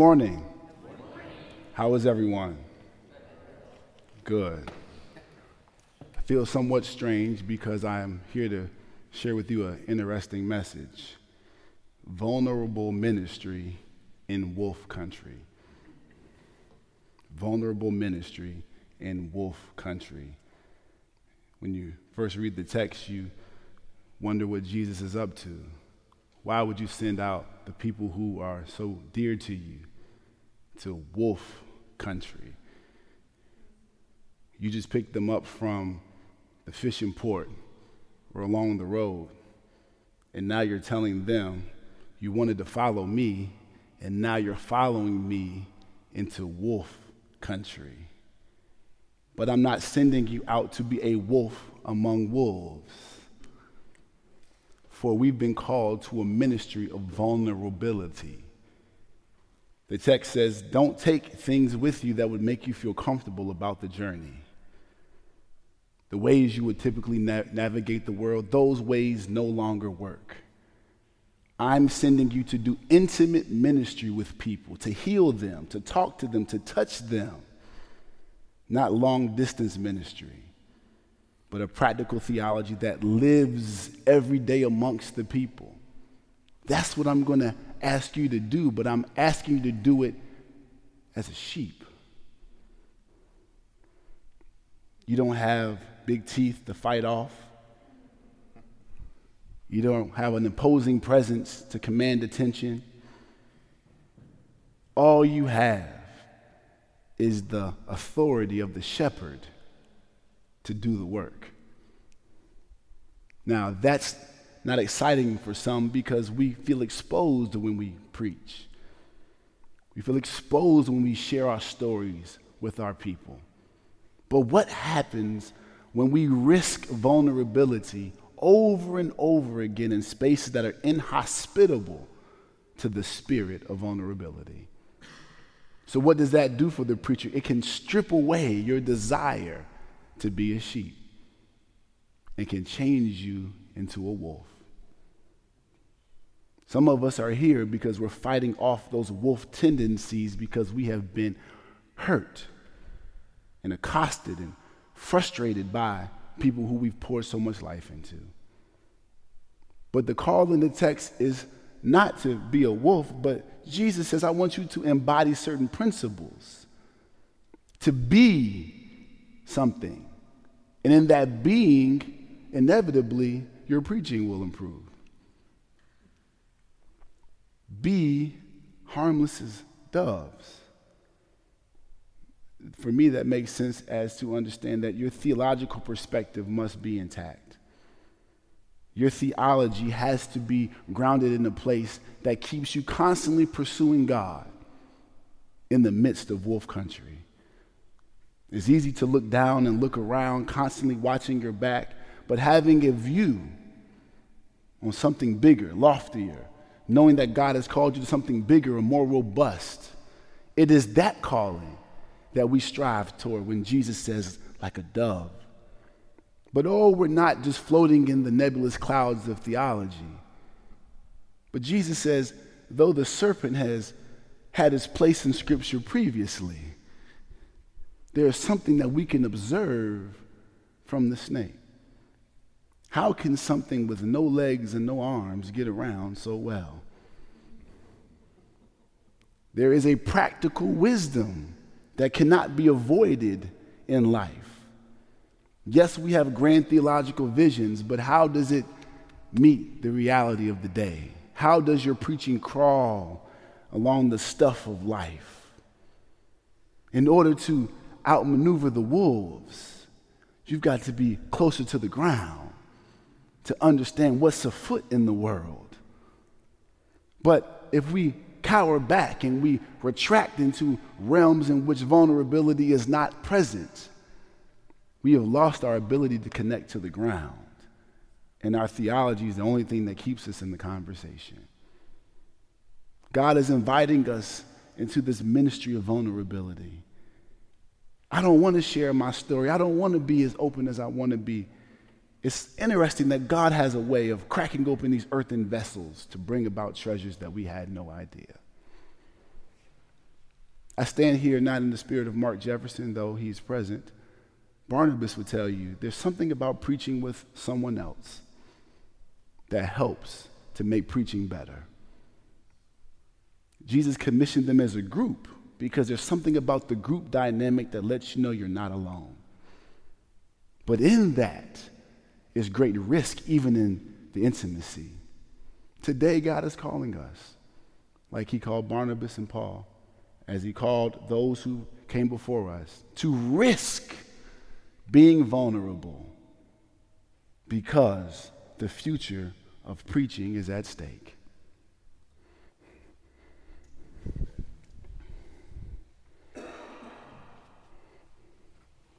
Morning. How is everyone? Good. I feel somewhat strange because I am here to share with you an interesting message. Vulnerable ministry in wolf country. Vulnerable ministry in wolf country. When you first read the text, you wonder what Jesus is up to. Why would you send out the people who are so dear to you to wolf country? You just picked them up from the fishing port or along the road, and now you're telling them you wanted to follow me, and now you're following me into wolf country. But I'm not sending you out to be a wolf among wolves for we've been called to a ministry of vulnerability. The text says, Don't take things with you that would make you feel comfortable about the journey. The ways you would typically na- navigate the world, those ways no longer work. I'm sending you to do intimate ministry with people, to heal them, to talk to them, to touch them, not long distance ministry but a practical theology that lives every day amongst the people. That's what I'm going to ask you to do, but I'm asking you to do it as a sheep. You don't have big teeth to fight off. You don't have an imposing presence to command attention. All you have is the authority of the shepherd to do the work. Now, that's not exciting for some because we feel exposed when we preach. We feel exposed when we share our stories with our people. But what happens when we risk vulnerability over and over again in spaces that are inhospitable to the spirit of vulnerability? So, what does that do for the preacher? It can strip away your desire to be a sheep and can change you into a wolf. Some of us are here because we're fighting off those wolf tendencies because we have been hurt and accosted and frustrated by people who we've poured so much life into. But the call in the text is not to be a wolf, but Jesus says, I want you to embody certain principles, to be something. And in that being, inevitably, your preaching will improve. Be harmless as doves. For me, that makes sense as to understand that your theological perspective must be intact. Your theology has to be grounded in a place that keeps you constantly pursuing God in the midst of wolf country. It's easy to look down and look around, constantly watching your back, but having a view on something bigger, loftier, knowing that God has called you to something bigger and more robust. It is that calling that we strive toward when Jesus says, like a dove. But oh, we're not just floating in the nebulous clouds of theology. But Jesus says, though the serpent has had his place in Scripture previously, there is something that we can observe from the snake. How can something with no legs and no arms get around so well? There is a practical wisdom that cannot be avoided in life. Yes, we have grand theological visions, but how does it meet the reality of the day? How does your preaching crawl along the stuff of life? In order to outmaneuver the wolves, you've got to be closer to the ground to understand what's afoot in the world. But if we cower back and we retract into realms in which vulnerability is not present, we have lost our ability to connect to the ground. And our theology is the only thing that keeps us in the conversation. God is inviting us into this ministry of vulnerability. I don't want to share my story. I don't want to be as open as I want to be. It's interesting that God has a way of cracking open these earthen vessels to bring about treasures that we had no idea. I stand here not in the spirit of Mark Jefferson, though he's present. Barnabas would tell you there's something about preaching with someone else that helps to make preaching better. Jesus commissioned them as a group because there's something about the group dynamic that lets you know you're not alone. But in that is great risk, even in the intimacy. Today, God is calling us, like He called Barnabas and Paul, as He called those who came before us, to risk being vulnerable because the future of preaching is at stake.